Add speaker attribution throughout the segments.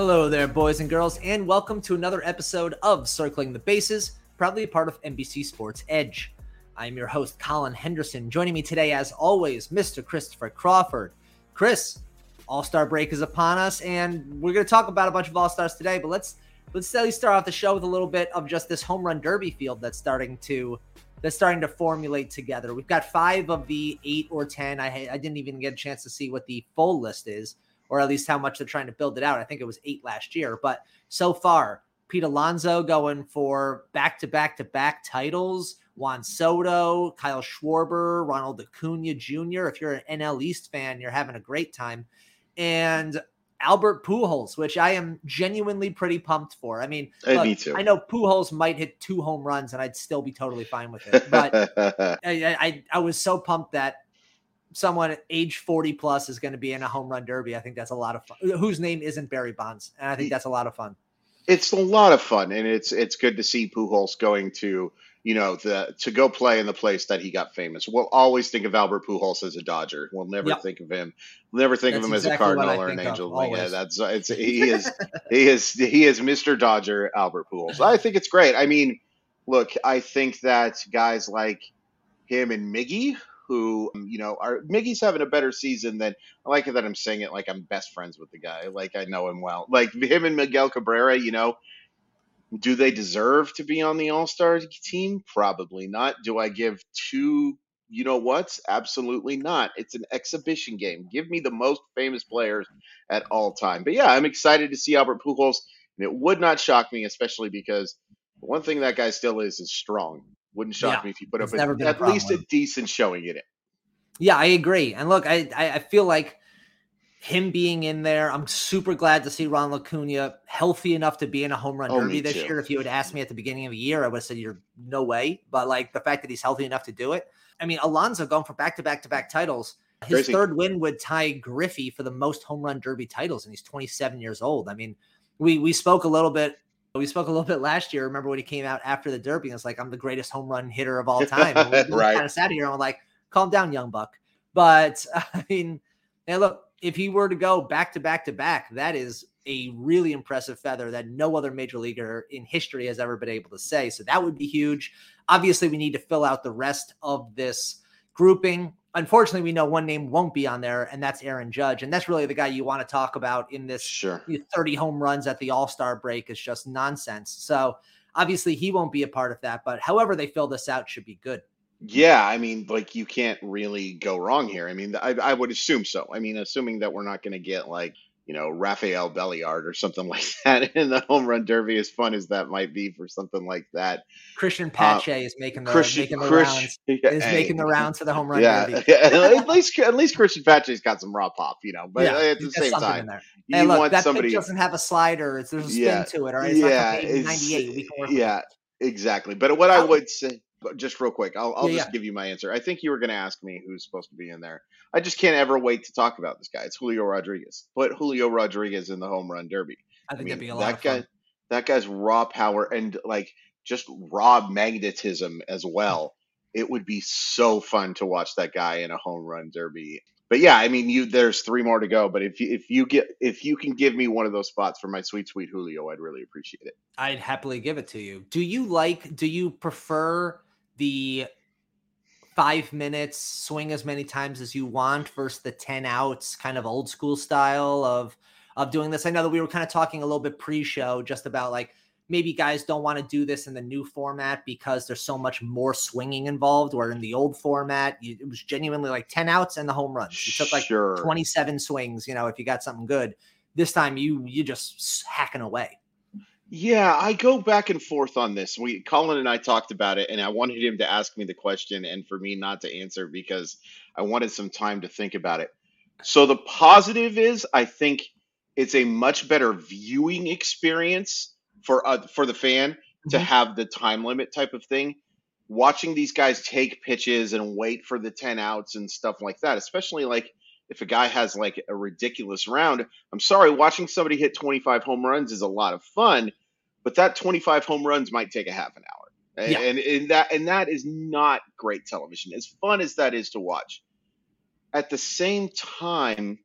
Speaker 1: Hello there, boys and girls, and welcome to another episode of Circling the Bases, proudly part of NBC Sports Edge. I'm your host, Colin Henderson. Joining me today, as always, Mr. Christopher Crawford. Chris, All Star break is upon us, and we're going to talk about a bunch of All Stars today. But let's let's at least start off the show with a little bit of just this home run derby field that's starting to that's starting to formulate together. We've got five of the eight or ten. I I didn't even get a chance to see what the full list is or at least how much they're trying to build it out. I think it was eight last year, but so far, Pete Alonso going for back to back to back titles. Juan Soto, Kyle Schwarber, Ronald Acuna Jr. If you're an NL East fan, you're having a great time. And Albert Pujols, which I am genuinely pretty pumped for. I mean, look,
Speaker 2: me too.
Speaker 1: I know Pujols might hit two home runs, and I'd still be totally fine with it. But I, I, I was so pumped that someone age 40 plus is going to be in a home run derby. I think that's a lot of fun. Whose name isn't Barry Bonds. And I think that's a lot of fun.
Speaker 2: it's a lot of fun, and it's it's good to see Pujols going to you know the to go play in the place that he got famous. We'll always think of Albert Pujols as a Dodger. We'll never
Speaker 1: Yep.
Speaker 2: think of him. We'll never think
Speaker 1: That's
Speaker 2: of him
Speaker 1: exactly
Speaker 2: as a Cardinal or an
Speaker 1: think of,
Speaker 2: Angel. Yeah, that's it's he is he is he is Mr. Dodger Albert Pujols. I think it's great. I mean, look, I think that guys like him and Miggy, who um, you know are Miggy's having a better season than I like that I'm saying it like I'm best friends with the guy, like I know him well. Like him and Miguel Cabrera, you know, do they deserve to be on the All Star team? Probably not. Do I give two? You know what? Absolutely not. It's an exhibition game. Give me the most famous players at all time. But yeah, I'm excited to see Albert Pujols, and it would not shock me, especially because one thing that guy still is is strong. Wouldn't shock
Speaker 1: Yeah,
Speaker 2: me if he put
Speaker 1: it's
Speaker 2: up a,
Speaker 1: a
Speaker 2: at
Speaker 1: problem
Speaker 2: least a decent showing in it.
Speaker 1: Yeah, I agree. And look, I, I, I feel like him being in there, I'm super glad to see Ron Acuna healthy enough to be in a home run
Speaker 2: Oh,
Speaker 1: derby this
Speaker 2: too.
Speaker 1: year. If you had asked me at the beginning of the year, I would have said you're no way. But like the fact that he's healthy enough to do it. I mean, Alonso going for back to back to back titles. His
Speaker 2: Crazy.
Speaker 1: third win would tie Griffey for the most home run derby titles, and he's 27 years old. I mean, we we spoke a little bit. We spoke a little bit last year. Remember when he came out after the derby and was like, "I'm the greatest home run hitter of all time."
Speaker 2: Right.
Speaker 1: kind of sat here and we're like, "Calm down, young buck." But I mean, and look, if he were to go back to back to back, that is a really impressive feather that no other major leaguer in history has ever been able to say. So that would be huge. Obviously, we need to fill out the rest of this grouping. Unfortunately, we know one name won't be on there, and that's Aaron Judge. And that's really the guy you want to talk about in this
Speaker 2: Sure.
Speaker 1: 30 home runs at the All Star break is just nonsense. So obviously, he won't be a part of that. But however they fill this out should be good.
Speaker 2: Yeah, I mean, like you can't really go wrong here. I mean, I, I would assume so. I mean, assuming that we're not going to get like you know Rafael Belliard or something like that in the home run derby, as fun as that might be for something like that.
Speaker 1: Cristian uh, Pache is making the,
Speaker 2: Cristian,
Speaker 1: making the
Speaker 2: Chris-
Speaker 1: rounds.
Speaker 2: yeah,
Speaker 1: Is
Speaker 2: hey,
Speaker 1: making the rounds to the home run
Speaker 2: yeah,
Speaker 1: derby.
Speaker 2: yeah, at least at least Cristian Pache's got some raw pop, you know. But
Speaker 1: yeah,
Speaker 2: at the same time, you
Speaker 1: Hey, look,
Speaker 2: want
Speaker 1: that
Speaker 2: somebody.
Speaker 1: doesn't have a slider. It's there's a spin to it. All right, it's
Speaker 2: yeah, it's-
Speaker 1: 98. We can work
Speaker 2: yeah, exactly. But what I would say, just real quick, I'll, I'll
Speaker 1: Yeah,
Speaker 2: just
Speaker 1: yeah.
Speaker 2: give you my answer. I think you were going to ask me who's supposed to be in there. I just can't ever wait to talk about this guy. It's Julio Rodriguez. Put Julio Rodriguez in the home run derby.
Speaker 1: I
Speaker 2: I
Speaker 1: think
Speaker 2: mean,
Speaker 1: that'd be a lot
Speaker 2: that guy, that guy's raw power and like just raw magnetism as well. It would be so fun to watch that guy in a home run derby. But yeah, I mean, you there's three more to go. But if you, if you get if you can give me one of those spots for my sweet sweet Julio, I'd really appreciate it.
Speaker 1: I'd happily give it to you. Do you like? Do you prefer the five minutes swing as many times as you want versus the ten outs, kind of old school style of of doing this? I know that we were kind of talking a little bit pre-show just about like maybe guys don't want to do this in the new format because there's so much more swinging involved. Where in the old format, you, it was genuinely like 10 outs and the home runs. You took like sure. 27 swings, you know, if you got something good. This time you you just hacking away.
Speaker 2: Yeah, I go back and forth on this. We Colin and I talked about it, and I wanted him to ask me the question and for me not to answer because I wanted some time to think about it. So the positive is I think it's a much better viewing experience for uh, for the fan to mm-hmm. have the time limit type of thing. Watching these guys take pitches and wait for the 10 outs and stuff like that, especially like if a guy has like a ridiculous round. I'm sorry, watching somebody hit 25 home runs is a lot of fun, but that 25 home runs might take a half an hour. And, yeah. and, and that and that is not great television. As fun as that is to watch. At the same time,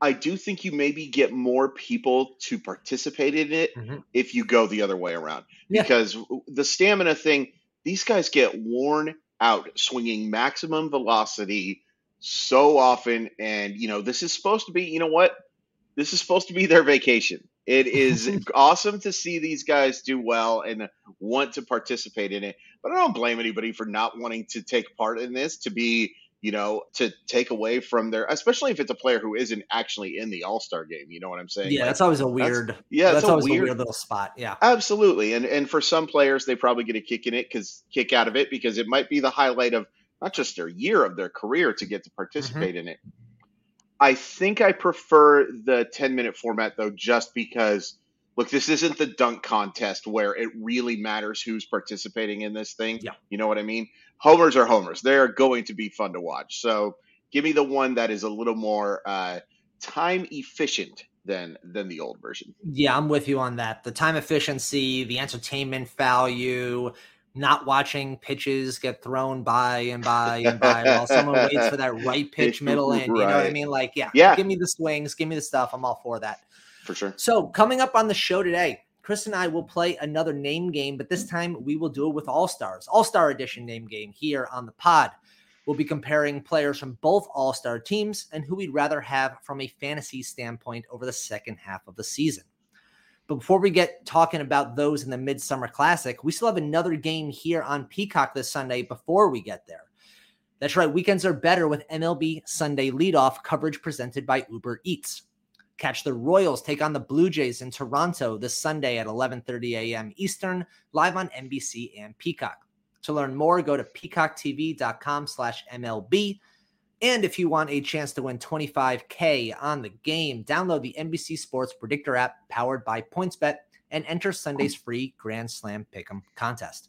Speaker 2: I do think you maybe get more people to participate in it mm-hmm. if you go the other way around. Yeah. Because the stamina thing, these guys get worn out swinging maximum velocity so often. And, you know, this is supposed to be, you know what? This is supposed to be their vacation. It is awesome to see these guys do well and want to participate in it. But I don't blame anybody for not wanting to take part in this, to be you know, to take away from their, especially if it's a player who isn't actually in the All Star game. You know what I'm saying?
Speaker 1: Yeah, like, that's always a weird.
Speaker 2: That's, yeah,
Speaker 1: that's always
Speaker 2: weird,
Speaker 1: a weird little spot. Yeah,
Speaker 2: absolutely. And and for some players, they probably get a kick in it because kick out of it because it might be the highlight of not just their year of their career to get to mm-hmm. participate mm-hmm. in it. I think I prefer the 10 minute format though, just because look, this isn't the dunk contest where it really matters who's participating in this thing.
Speaker 1: Yeah.
Speaker 2: You know what I mean? Homers are homers. They're going to be fun to watch. So give me the one that is a little more uh, time efficient than than the old version.
Speaker 1: Yeah, I'm with you on that. The time efficiency, the entertainment value, not watching pitches get thrown by and by and by while someone waits for that right pitch middle in. You know what I mean? Like, yeah,
Speaker 2: yeah.
Speaker 1: Give me the swings, give me the stuff. I'm all for that
Speaker 2: for sure.
Speaker 1: So, coming up on the show today, Chris and I will play another name game, but this time we will do it with All Stars, All Star Edition name game here on the pod. We'll be comparing players from both All Star teams and who we'd rather have from a fantasy standpoint over the second half of the season. But before we get talking about those in the Midsummer Classic, we still have another game here on Peacock this Sunday before we get there. That's right, weekends are better with MLB Sunday leadoff coverage presented by Uber Eats. Catch the Royals take on the Blue Jays in Toronto this Sunday at 11:30 a.m. Eastern, live on NBC and Peacock. To learn more, go to peacocktv.com/mlb. And if you want a chance to win 25k on the game, download the NBC Sports Predictor app powered by PointsBet and enter Sunday's free Grand Slam Pick'em contest.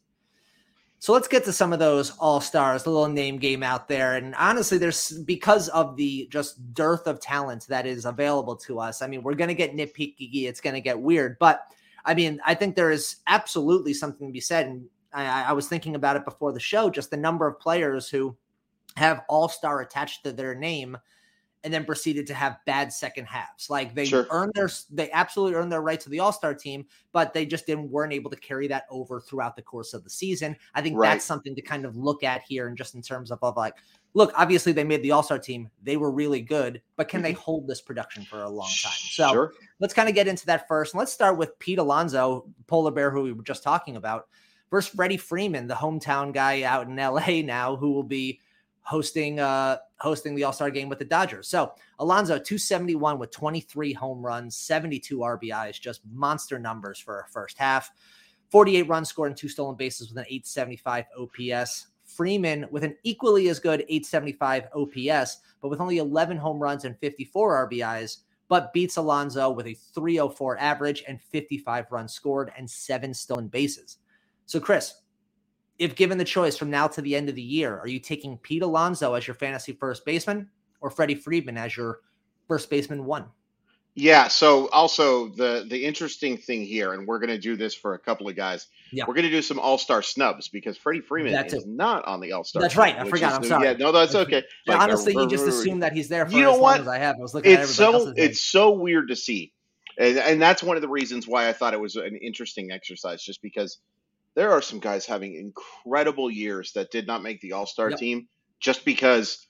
Speaker 1: So let's get to some of those all stars, a little name game out there. And honestly, there's because of the just dearth of talent that is available to us. I mean, we're going to get nitpicky, it's going to get weird. But I mean, I think there is absolutely something to be said. And I, I was thinking about it before the show, just the number of players who have all star attached to their name and then proceeded to have bad second halves. Like they sure. earned their they absolutely earned their right to the All-Star team, but they just didn't weren't able to carry that over throughout the course of the season. I think right. that's something to kind of look at here and just in terms of, of like look, obviously they made the All-Star team. They were really good, but can they mm-hmm. hold this production for a long time? So sure. let's kind of get into that first. And let's start with Pete Alonso, polar bear who we were just talking about, versus Freddie Freeman, the hometown guy out in LA now who will be hosting uh hosting the All-Star game with the Dodgers. So Alonso 271 with 23 home runs, 72 RBIs, just monster numbers for a first half. 48 runs scored and two stolen bases with an 875 OPS. Freeman with an equally as good 875 OPS, but with only 11 home runs and 54 RBIs, but beats Alonso with a 304 average and 55 runs scored and seven stolen bases. So, Chris, if given the choice from now to the end of the year, are you taking Pete Alonso as your fantasy first baseman or Freddie Freeman as your first baseman one?
Speaker 2: Yeah. So also the the interesting thing here, and we're going to do this for a couple of guys. Yeah. We're going to do some All Star snubs because Freddie Freeman that's is it. not on the All Star.
Speaker 1: That's right. I forgot. I'm
Speaker 2: the,
Speaker 1: sorry.
Speaker 2: Yeah. No, that's okay.
Speaker 1: Like, honestly, you just assume that he's there for you know as what? I have. I was looking
Speaker 2: it's so it's so weird to see, and, and that's one of the reasons why I thought it was an interesting exercise, just because there are some guys having incredible years that did not make the All Star yep. team just because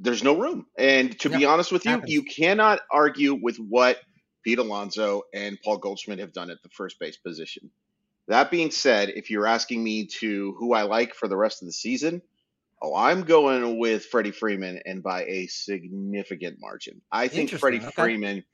Speaker 2: there's no room. And to yep. be honest with you, Happens. you cannot argue with what Pete Alonso and Paul Goldschmidt have done at the first base position. That being said, if you're asking me to who I like for the rest of the season, oh, I'm going with Freddie Freeman and by a significant margin. I think Freddie okay. Freeman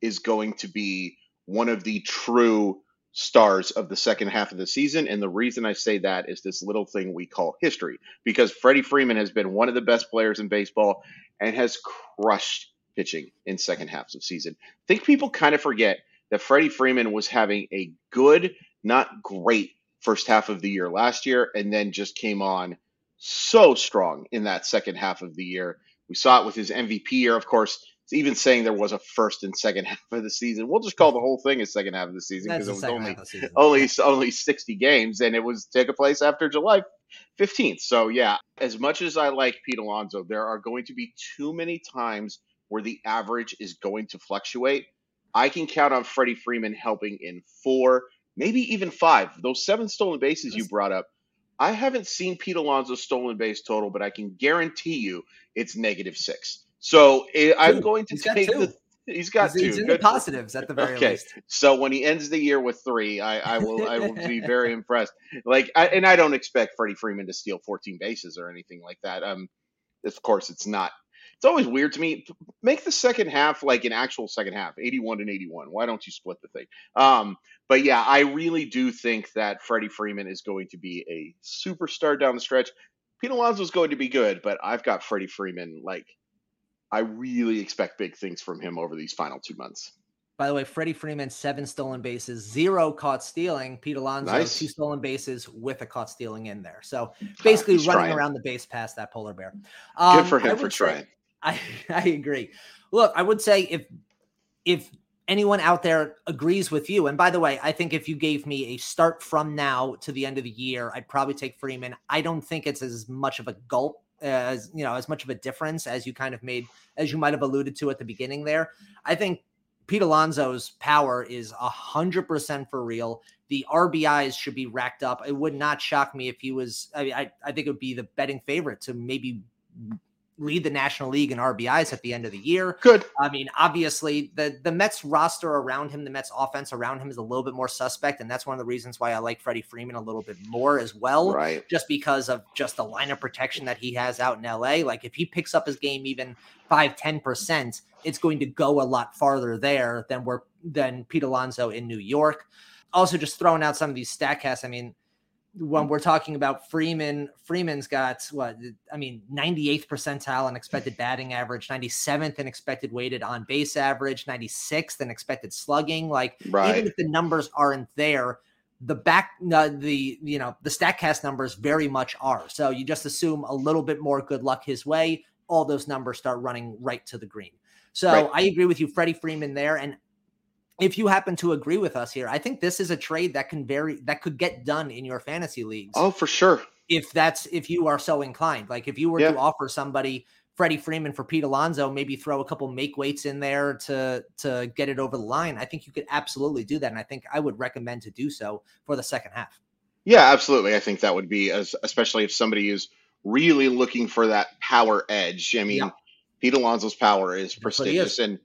Speaker 2: is going to be one of the true stars of the second half of the season. And the reason I say that is this little thing we call history, because Freddie Freeman has been one of the best players in baseball and has crushed pitching in second halves of season. I think people kind of forget that Freddie Freeman was having a good, not great first half of the year last year, and then just came on so strong in that second half of the year. We saw it with his MVP year, of course even saying there was a first and second half of the season. We'll just call the whole thing a second half of the season because it was only only only 60 games and it was take a place after July 15th. So yeah, as much as I like Pete Alonso, there are going to be too many times where the average is going to fluctuate. I can count on Freddie Freeman helping in four, maybe even five. Those seven stolen bases you brought up. I haven't seen Pete Alonso's stolen base total, but I can guarantee you it's negative six. So it, I'm going to take the. He's got
Speaker 1: he's, two. He's in the positives at the very okay. least.
Speaker 2: So when he ends the year with three, I, I will I will be very impressed. Like, I, and I don't expect Freddie Freeman to steal 14 bases or anything like that. Um, of course, it's not. It's always weird to me. Make the second half like an actual second half, 81 and 81. Why don't you split the thing? Um, but yeah, I really do think that Freddie Freeman is going to be a superstar down the stretch. Pete Alonso is going to be good, but I've got Freddie Freeman like I really expect big things from him over these final two months.
Speaker 1: By the way, Freddie Freeman, seven stolen bases, zero caught stealing. Pete Alonso, nice. two stolen bases with a caught stealing in there. So basically running trying. around the base past that polar bear.
Speaker 2: Um, Good for him for trying. Say,
Speaker 1: I, I agree. Look, I would say if if anyone out there agrees with you, and by the way, I think if you gave me a start from now to the end of the year, I'd probably take Freeman. I don't think it's as much of a gulp as you know as much of a difference as you kind of made as you might have alluded to at the beginning there. I think Pete Alonso's power is a hundred percent for real. The RBIs should be racked up. It would not shock me if he was. I, I, I think it would be the betting favorite to maybe lead the National League in RBIs at the end of the year.
Speaker 2: Good.
Speaker 1: I mean, obviously, the the Mets roster around him, the Mets offense around him is a little bit more suspect, and that's one of the reasons why I like Freddie Freeman a little bit more as well.
Speaker 2: Right.
Speaker 1: Just because of just the line of protection that he has out in LA. Like if he picks up his game even five, 10 percent, it's going to go a lot farther there than where than Pete Alonso in New York. Also, just throwing out some of these statcasts. I mean, when we're talking about Freeman, Freeman's got what I mean, 98th percentile in expected batting average, 97th in expected weighted on base average, 96th in expected slugging. Like right. even if the numbers aren't there, the back uh, the you know the statcast numbers very much are. So you just assume a little bit more good luck his way, all those numbers start running right to the green. So right. I agree with you, Freddie Freeman there, and if you happen to agree with us here, I think this is a trade that can vary that could get done in your fantasy leagues.
Speaker 2: Oh, for sure.
Speaker 1: If that's if you are so inclined. Like if you were yeah. to offer somebody Freddie Freeman for Pete Alonso, maybe throw a couple make weights in there to to get it over the line. I think you could absolutely do that. And I think I would recommend to do so for the second half.
Speaker 2: Yeah, absolutely. I think that would be as especially if somebody is really looking for that power edge. I mean, yeah. Pete Alonso's power is prestigious and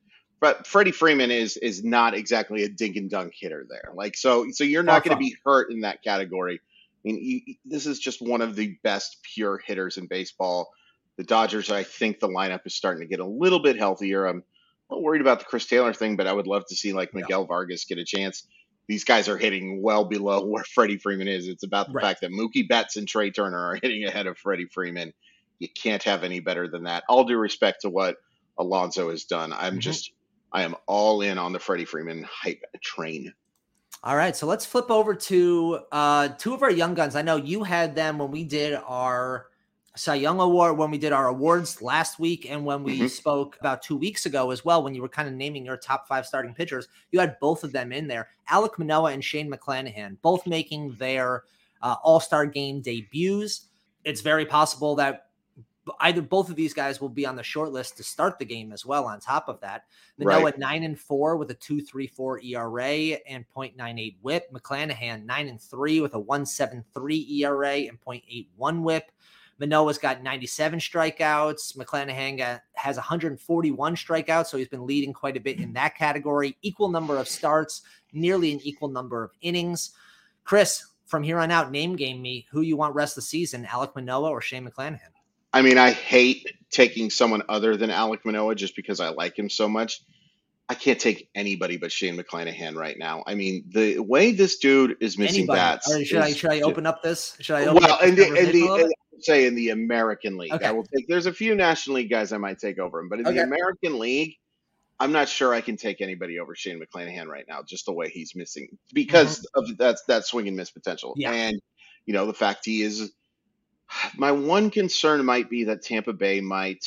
Speaker 2: but Freddie Freeman is is not exactly a dink and dunk hitter there. Like so, so you're not going to be hurt in that category. I mean, this is just one of the best pure hitters in baseball. The Dodgers, I think the lineup is starting to get a little bit healthier. I'm not worried about the Chris Taylor thing, but I would love to see like Miguel yeah. Vargas get a chance. These guys are hitting well below where Freddie Freeman is. It's about the right. fact that Mookie Betts and Trea Turner are hitting ahead of Freddie Freeman. You can't have any better than that. All due respect to what Alonso has done. I'm mm-hmm. just I am all in on the Freddie Freeman hype train.
Speaker 1: All right, so let's flip over to uh, two of our young guns. I know you had them when we did our Cy Young Award, when we did our awards last week, and when we mm-hmm. spoke about two weeks ago as well, when you were kind of naming your top five starting pitchers. You had both of them in there Alec Manoah and Shane McClanahan, both making their uh, All Star game debuts. It's very possible that either both of these guys will be on the short list to start the game as well. On top of that, Manoah right. nine and four with a two three four ERA and 0.98 WHIP. McClanahan nine and three with a one seven three ERA and 0.81 WHIP. Manoah's got 97 strikeouts. McClanahan has 141 strikeouts, so he's been leading quite a bit in that category. Equal number of starts, nearly an equal number of innings. Chris, from here on out, name game me who you want rest of the season, Alec Manoah or Shane McClanahan.
Speaker 2: I mean, I hate taking someone other than Alec Manoah just because I like him so much. I can't take anybody but Shane McClanahan right now. I mean, the way this dude is missing anybody. bats.
Speaker 1: Right, should I should I open up this? Should I open
Speaker 2: well, in the, in the, say in the American League, okay. I will take. There's a few National League guys I might take over him, but in okay. the American League, I'm not sure I can take anybody over Shane McClanahan right now, just the way he's missing because mm-hmm. of that that swing and miss potential, yeah. and you know the fact he is. My one concern might be that Tampa Bay might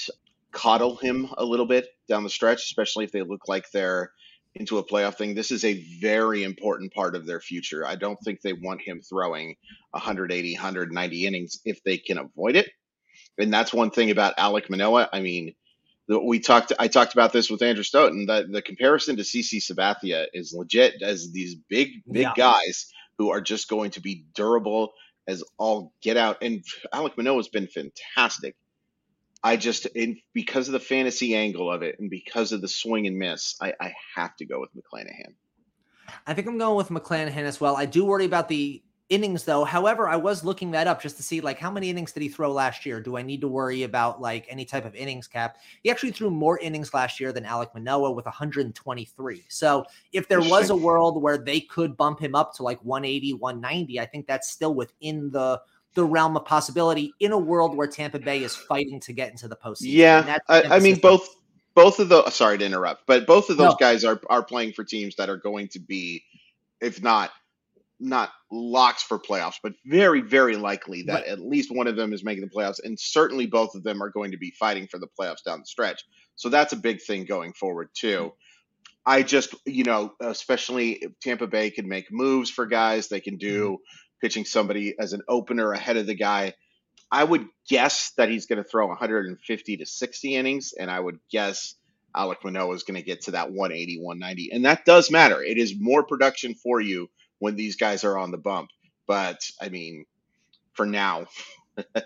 Speaker 2: coddle him a little bit down the stretch, especially if they look like they're into a playoff thing. This is a very important part of their future. I don't think they want him throwing 180, 190 innings if they can avoid it. And that's one thing about Alec Manoah. I mean, we talked. I talked about this with Andrew Stoughton. That the comparison to CC Sabathia is legit as these big, big yeah. guys who are just going to be durable as all get out. And Alec Manoah has been fantastic I just in, because of the fantasy angle of it and because of the swing and miss, I, I have to go with McClanahan.
Speaker 1: I think I'm going with McClanahan as well. I do worry about the innings though. However, I was looking that up just to see like how many innings did he throw last year? Do I need to worry about like any type of innings cap? He actually threw more innings last year than Alec Manoah with 123. So if there was a world where they could bump him up to like 180, 190, I think that's still within the the realm of possibility in a world where Tampa Bay is fighting to get into the postseason.
Speaker 2: Yeah, I, I, mean both both of the sorry to interrupt, but both of those no. guys are are playing for teams that are going to be, if not not locks for playoffs, but very very likely that right. at least one of them is making the playoffs, and certainly both of them are going to be fighting for the playoffs down the stretch. So that's a big thing going forward too. I just, you know, especially Tampa Bay can make moves for guys. They can do mm-hmm pitching somebody as an opener ahead of the guy. I would guess that he's going to throw 150 to 60 innings, and I would guess Alec Manoah is going to get to that 180, 190. And that does matter. It is more production for you when these guys are on the bump. But I mean, for now,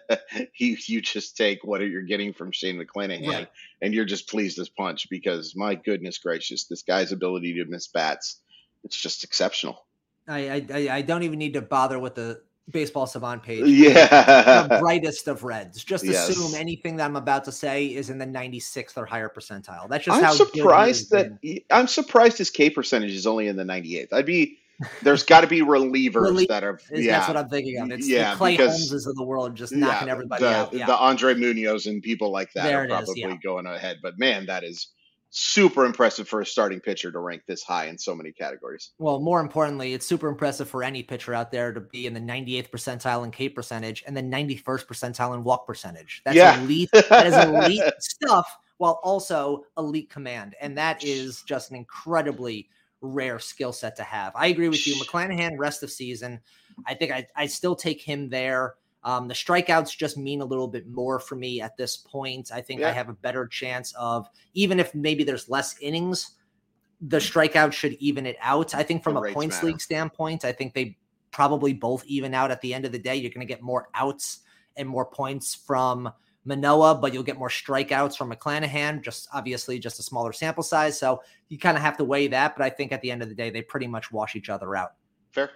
Speaker 2: you, you just take what you're getting from Shane McClanahan right. and you're just pleased as punch because my goodness gracious, this guy's ability to miss bats, it's just exceptional.
Speaker 1: I, I I don't even need to bother with the baseball savant page.
Speaker 2: Yeah.
Speaker 1: The brightest of reds. Just yes. assume anything that I'm about to say is in the 96th or higher percentile. That's just
Speaker 2: I'm
Speaker 1: how
Speaker 2: surprised that I'm surprised his K percentage is only in the 98th. I'd be there's got to be relievers that are
Speaker 1: yeah. That's what I'm thinking of. It's yeah, the Clay because, Holmeses of the world just knocking yeah, everybody
Speaker 2: the,
Speaker 1: out. Yeah.
Speaker 2: The Andre Munoz and people like that there are probably is, yeah. going ahead. But man, that is super impressive for a starting pitcher to rank this high in so many categories.
Speaker 1: Well, more importantly, it's super impressive for any pitcher out there to be in the 98th percentile in K percentage and the 91st percentile in walk percentage. That's yeah. elite. That is elite stuff while also elite command. And that is just an incredibly rare skill set to have. I agree with you. McClanahan, rest of season. I think I, I still take him there. Um, the strikeouts just mean a little bit more for me at this point. I think yeah. I have a better chance of, even if maybe there's less innings, the strikeout should even it out. I think from the a points matter. league standpoint, I think they probably both even out at the end of the day. You're going to get more outs and more points from Manoah, but you'll get more strikeouts from McClanahan, just obviously just a smaller sample size. So you kind of have to weigh that. But I think at the end of the day, they pretty much wash each other out.
Speaker 2: Fair.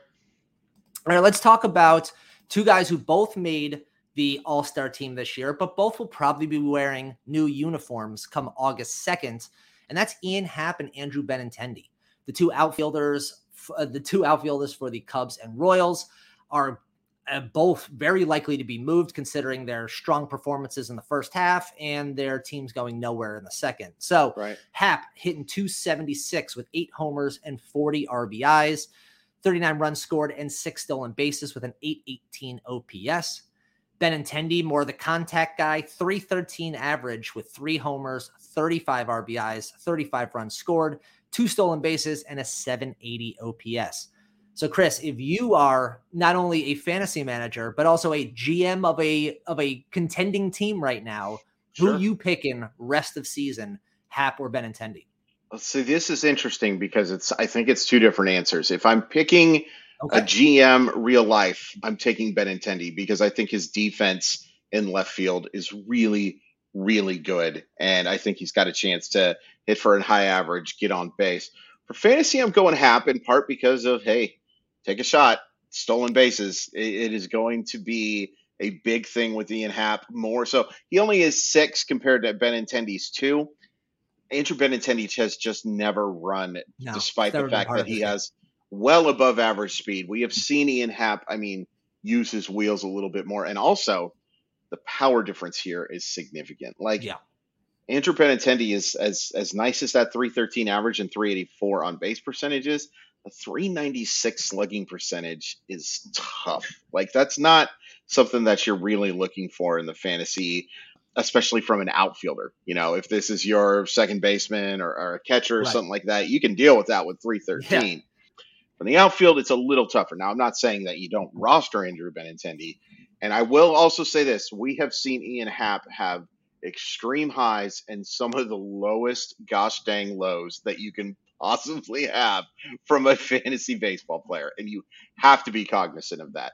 Speaker 1: All right, let's talk about Two guys who both made the All Star team this year, but both will probably be wearing new uniforms come August 2nd. And that's Ian Happ and Andrew Benintendi. The two outfielders, uh, the two outfielders for the Cubs and Royals are uh, both very likely to be moved considering their strong performances in the first half and their teams going nowhere in the second. So, right. Happ hitting 276 with eight homers and 40 RBIs. 39 runs scored and six stolen bases with an 818 OPS. Benintendi, more the contact guy, 313 average with three homers, 35 RBIs, 35 runs scored, two stolen bases, and a 780 OPS. So, Chris, if you are not only a fantasy manager but also a GM of a of a contending team right now, sure. who you picking rest of season, Happ or Benintendi?
Speaker 2: See, this is interesting because it's I think it's two different answers. If I'm picking okay. a GM real life, I'm taking Benintendi because I think his defense in left field is really, really good. And I think he's got a chance to hit for a high average, get on base. For fantasy, I'm going Happ in part because of, hey, take a shot, stolen bases. it, it is going to be a big thing with Ian Happ more. So he only is six compared to Benintendi's two. Andrew Benintendi has just never run, no, despite the fact that he has well above average speed. We have seen Ian Happ, I mean, use his wheels a little bit more. And also, the power difference here is significant. Like, yeah. Andrew Benintendi is as as nice as that 313 average and 384 on base percentages. A 396 slugging percentage is tough. Like that's not something that you're really looking for in the fantasy especially from an outfielder. You know, if this is your second baseman or, or a catcher or right. something like that, you can deal with that with 313. Yeah. From the outfield, it's a little tougher. Now, I'm not saying that you don't roster Andrew Benintendi. And I will also say this we have seen Ian Happ have extreme highs and some of the lowest gosh dang lows that you can possibly have from a fantasy baseball player. And you have to be cognizant of that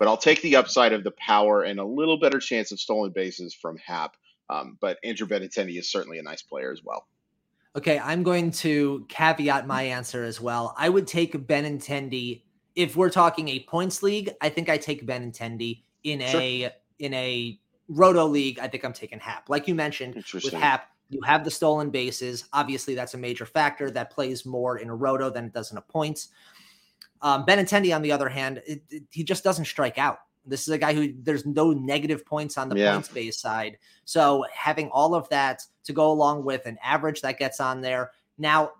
Speaker 2: but I'll take the upside of the power and a little better chance of stolen bases from Happ. Um, but Andrew Benintendi is certainly a nice player as well.
Speaker 1: Okay, I'm going to caveat my answer as well. I would take Benintendi if we're talking a points league. I think I take Benintendi in sure. a in a roto league. I think I'm taking Happ, Like you mentioned with Happ, you have the stolen bases. Obviously, that's a major factor that plays more in a roto than it does in a points. Um, Benintendi, on the other hand, it, it, he just doesn't strike out. This is a guy who there's no negative points on the yeah. points base side. So having all of that to go along with an average that gets on there now,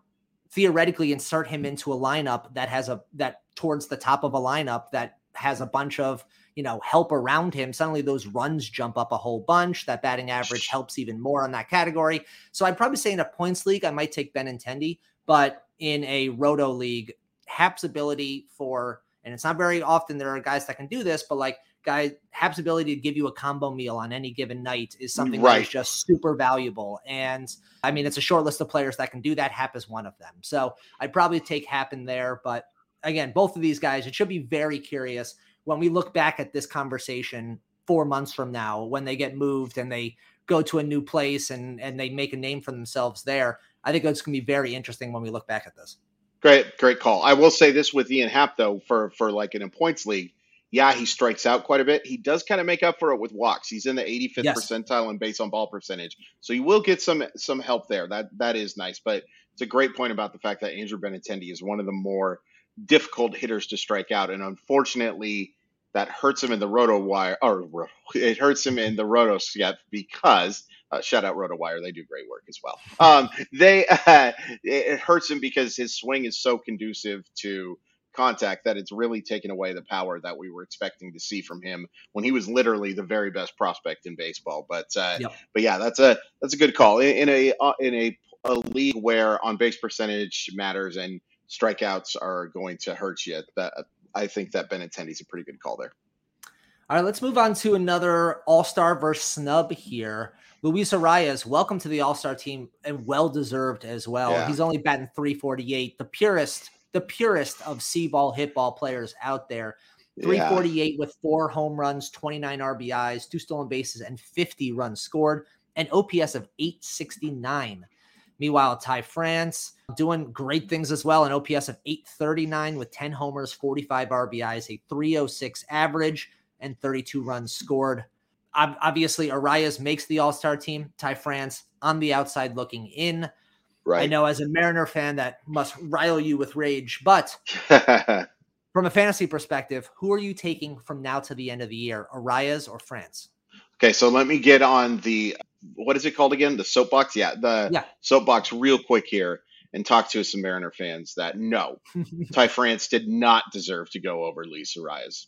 Speaker 1: theoretically, insert him into a lineup that has a that towards the top of a lineup that has a bunch of you know help around him. Suddenly those runs jump up a whole bunch. That batting average helps even more on that category. So I'd probably say in a points league I might take Benintendi, but in a roto league Happ's ability for, and it's not very often there are guys that can do this, but like guy Happ's ability to give you a combo meal on any given night is mm, something right. that is just super valuable. And I mean, it's a short list of players that can do that. Happ is one of them. So I'd probably take Happ in there. But again, both of these guys, it should be very curious when we look back at this conversation four months from now when they get moved and they go to a new place and and they make a name for themselves there. I think it's going to be very interesting when we look back at this.
Speaker 2: Great, great call. I will say this with Ian Happ though, for for like in a points league, yeah, he strikes out quite a bit. He does kind of make up for it with walks. He's in the 85th yes. percentile in base on ball percentage, so you will get some some help there. That that is nice. But it's a great point about the fact that Andrew Benintendi is one of the more difficult hitters to strike out, and unfortunately, that hurts him in the roto wire, or it hurts him in the roto step because uh, shout out RotoWire; they do great work as well. Um, they uh, it hurts him because his swing is so conducive to contact that it's really taken away the power that we were expecting to see from him when he was literally the very best prospect in baseball. But uh, yep. but yeah, that's a that's a good call in, in a uh, in a, a league where on base percentage matters and strikeouts are going to hurt you. That I think that Benintendi's a pretty good call there.
Speaker 1: All right, let's move on to another All Star versus snub here. Luis Arraez, welcome to the All Star team and well deserved as well. Yeah. He's only batting 348, the purest, the purest of C ball hit ball players out there. 348 yeah. with four home runs, 29 RBIs, two stolen bases, and 50 runs scored, and OPS of 869. Meanwhile, Ty France doing great things as well, an OPS of 839 with 10 homers, 45 RBIs, a 306 average and 32 runs scored. Obviously, Arraez makes the All Star team. Ty France on the outside looking in. Right. I know as a Mariner fan that must rile you with rage, but from a fantasy perspective, who are you taking from now to the end of the year, Arraez or France?
Speaker 2: Okay, so let me get on the what is it called again? The soapbox? Yeah, the yeah. soapbox real quick here and talk to some Mariner fans that no, Ty France did not deserve to go over Luis Arraez.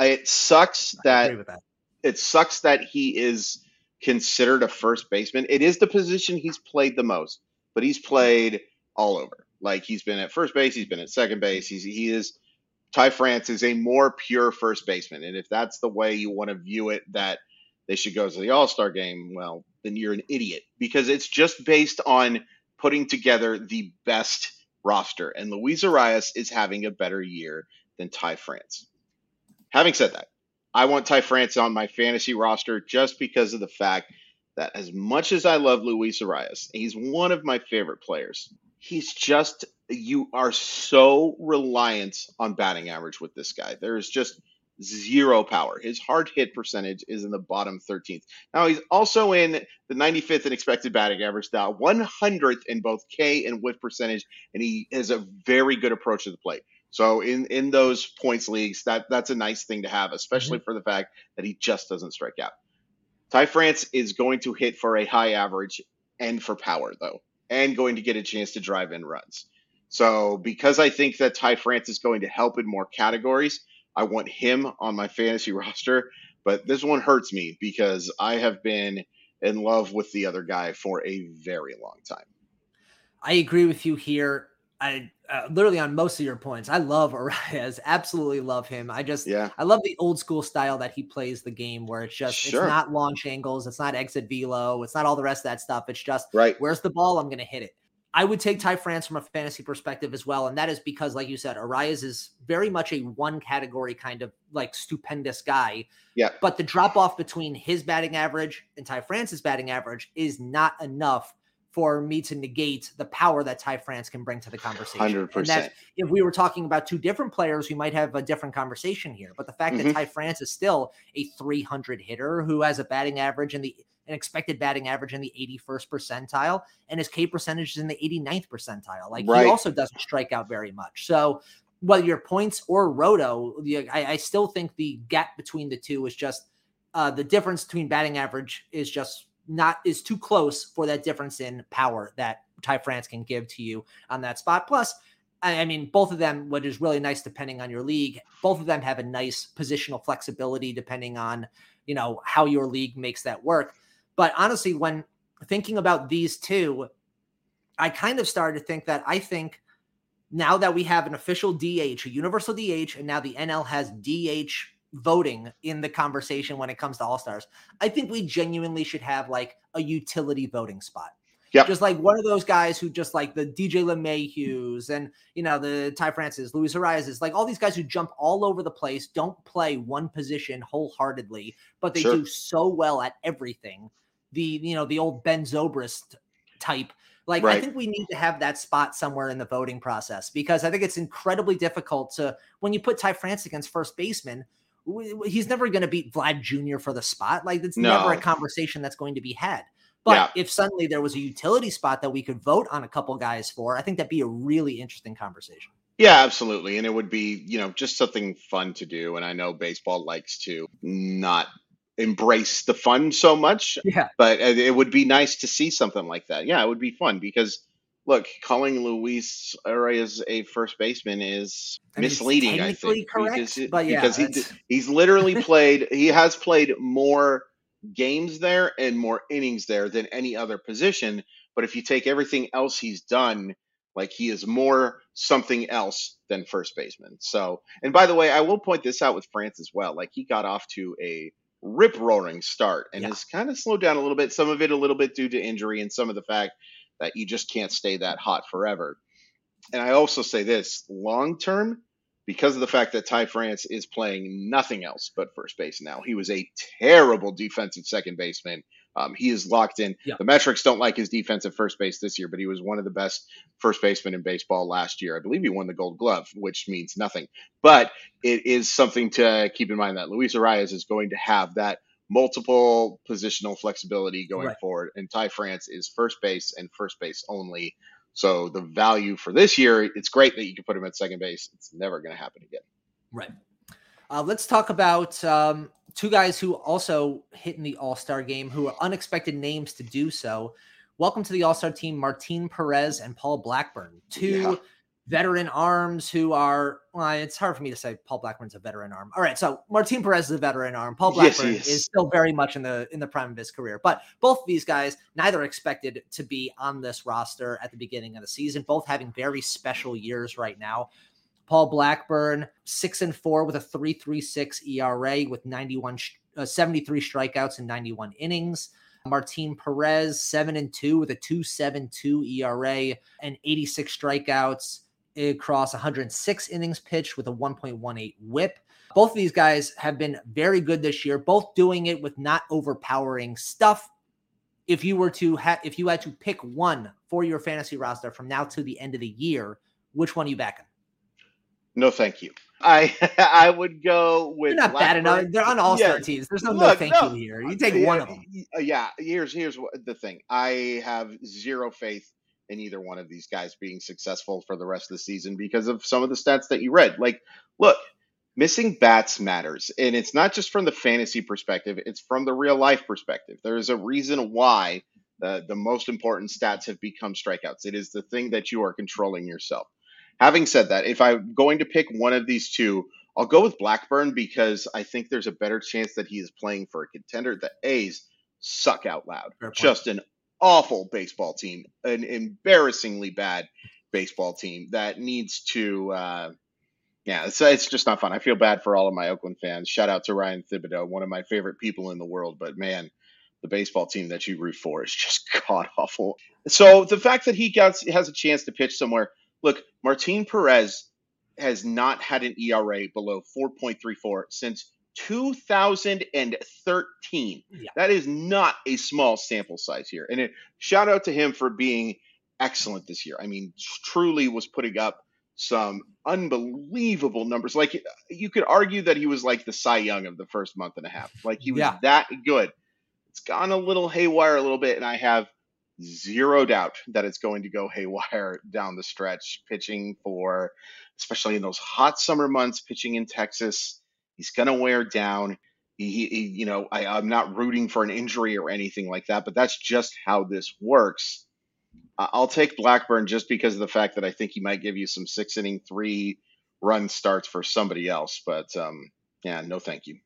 Speaker 2: It sucks that, that, it sucks that he is considered a first baseman. It is the position he's played the most, but he's played all over. Like he's been at first base, he's been at second base. He's he is Ty France is a more pure first baseman, and if that's the way you want to view it, that they should go to the All Star game, well, then you're an idiot because it's just based on putting together the best roster, and Luis Arraez is having a better year than Ty France. Having said that, I want Ty France on my fantasy roster just because of the fact that as much as I love Luis Arraez, he's one of my favorite players. He's just you are so reliant on batting average with this guy. There is just zero power. His hard hit percentage is in the bottom 13th. Now he's also in the 95th in expected batting average, now 100th in both K and whiff percentage, and he has a very good approach to the plate. So in in those points leagues, that that's a nice thing to have, especially mm-hmm. for the fact that he just doesn't strike out. Ty France is going to hit for a high average and for power though, and going to get a chance to drive in runs. So because I think that Ty France is going to help in more categories, I want him on my fantasy roster. But this one hurts me because I have been in love with the other guy for a very long time.
Speaker 1: I agree with you here. I uh, literally on most of your points. I love Arraez, absolutely love him. I just, yeah, I love the old school style that he plays the game, where it's just, sure. it's not launch angles, it's not exit velo, it's not all the rest of that stuff. It's just,
Speaker 2: right,
Speaker 1: where's the ball? I'm going to hit it. I would take Ty France from a fantasy perspective as well. And that is because, like you said, Arraez is very much a one category kind of like stupendous guy.
Speaker 2: Yeah.
Speaker 1: But the drop off between his batting average and Ty France's batting average is not enough for me to negate the power that Ty France can bring to the conversation.
Speaker 2: 100%. And that
Speaker 1: if we were talking about two different players, we might have a different conversation here. But the fact mm-hmm. that Ty France is still a 300 hitter who has a batting average in the an expected batting average in the 81st percentile, and his K percentage is in the 89th percentile. Like right. he also doesn't strike out very much. So whether your points or roto, I, I still think the gap between the two is just uh, the difference between batting average is just not is too close for that difference in power that Ty France can give to you on that spot. Plus, I mean, both of them, what is really nice depending on your league, both of them have a nice positional flexibility depending on, you know, how your league makes that work. But honestly, when thinking about these two, I kind of started to think that I think now that we have an official DH, a universal DH, and now the NL has DH voting in the conversation when it comes to All Stars, I think we genuinely should have like a utility voting spot.
Speaker 2: Yeah.
Speaker 1: Just like one of those guys who just like the DJ LeMahieu's and you know the Ty France's, Luis Arraez's, like all these guys who jump all over the place, don't play one position wholeheartedly, but they sure. do so well at everything the you know the old Ben Zobrist type. Like right. I think we need to have that spot somewhere in the voting process because I think it's incredibly difficult to when you put Ty France against first baseman. He's never going to beat Vlad Jr. for the spot. Like it's no. never a conversation that's going to be had. But yeah. if suddenly there was a utility spot that we could vote on a couple guys for, I think that'd be a really interesting conversation.
Speaker 2: Yeah, absolutely. And it would be, you know, just something fun to do. And I know baseball likes to not embrace the fun so much.
Speaker 1: Yeah.
Speaker 2: But uh, it would be nice to see something like that. Yeah, it would be fun because look, calling Luis Arraez a first baseman is I mean, misleading. I think
Speaker 1: correct,
Speaker 2: because,
Speaker 1: but
Speaker 2: yeah, because he, he's literally played. he has played more games there and more innings there than any other position. But if you take everything else he's done, like he is more something else than first baseman. So, and by the way, I will point this out with France as well. Like he got off to a rip roaring start and yeah. has kind of slowed down a little bit. Some of it a little bit due to injury and some of the fact that you just can't stay that hot forever. And I also say this long term, because of the fact that Ty France is playing nothing else but first base now. He was a terrible defensive second baseman um, he is locked in. Yeah. The metrics don't like his defensive first base this year, but he was one of the best first basemen in baseball last year. I believe he won the Gold Glove, which means nothing. But it is something to keep in mind that Luis Arraez is going to have that multiple positional flexibility going right. forward, and Ty France is first base and first base only. So the value for this year, it's great that you can put him at second base. It's never going to happen again.
Speaker 1: Right. Uh, let's talk about um, two guys who also hit in the All Star game, who are unexpected names to do so. Welcome to the All Star team, Martin Perez and Paul Blackburn, two yeah. veteran arms who are. Well, it's hard for me to say Paul Blackburn's a veteran arm. All right, so Martin Perez is a veteran arm. Paul Blackburn yes, is still very much in the in the prime of his career, but both of these guys, neither expected to be on this roster at the beginning of the season. Both having very special years right now. Paul Blackburn, six and four with a 3.36 ERA with 91, uh, 73 strikeouts and 91 innings. Martin Perez, seven and two with a 2.72 ERA and 86 strikeouts across 106 innings pitched with a 1.18 WHIP. Both of these guys have been very good this year, both doing it with not overpowering stuff. If you were to have, if you had to pick one for your fantasy roster from now to the end of the year, which one are you backing?
Speaker 2: No, thank you. I I would go with.
Speaker 1: They're not Blackburn. bad enough. They're on all star yeah. teams. There's no Look, no thank no. you here. You take
Speaker 2: yeah,
Speaker 1: one of them.
Speaker 2: Yeah. Here's here's the thing. I have zero faith in either one of these guys being successful for the rest of the season because of some of the stats that you read. Like, look, missing bats matters, and it's not just from the fantasy perspective; it's from the real life perspective. There is a reason why the the most important stats have become strikeouts. It is the thing that you are controlling yourself. Having said that, if I'm going to pick one of these two, I'll go with Blackburn because I think there's a better chance that he is playing for a contender. The A's suck out loud. Just an awful baseball team, an embarrassingly bad baseball team that needs to. Uh, yeah, it's, it's just not fun. I feel bad for all of my Oakland fans. Shout out to Ryan Thibodeau, one of my favorite people in the world. But man, the baseball team that you root for is just god awful. So the fact that he gets has a chance to pitch somewhere Look, Martin Perez has not had an ERA below 4.34 since 2013. Yeah. That is not a small sample size here. And it, shout out to him for being excellent this year. I mean, truly was putting up some unbelievable numbers. Like you could argue that he was like the Cy Young of the first month and a half. Like he was yeah. that good. It's gone a little haywire a little bit, and I have zero doubt that it's going to go haywire down the stretch, pitching for, especially in those hot summer months, pitching in Texas. He's going to wear down. He, he you know, I, I'm not rooting for an injury or anything like that, but that's just how this works. I'll take Blackburn just because of the fact that I think he might give you some six inning, three run starts for somebody else. But um, yeah, no, thank you.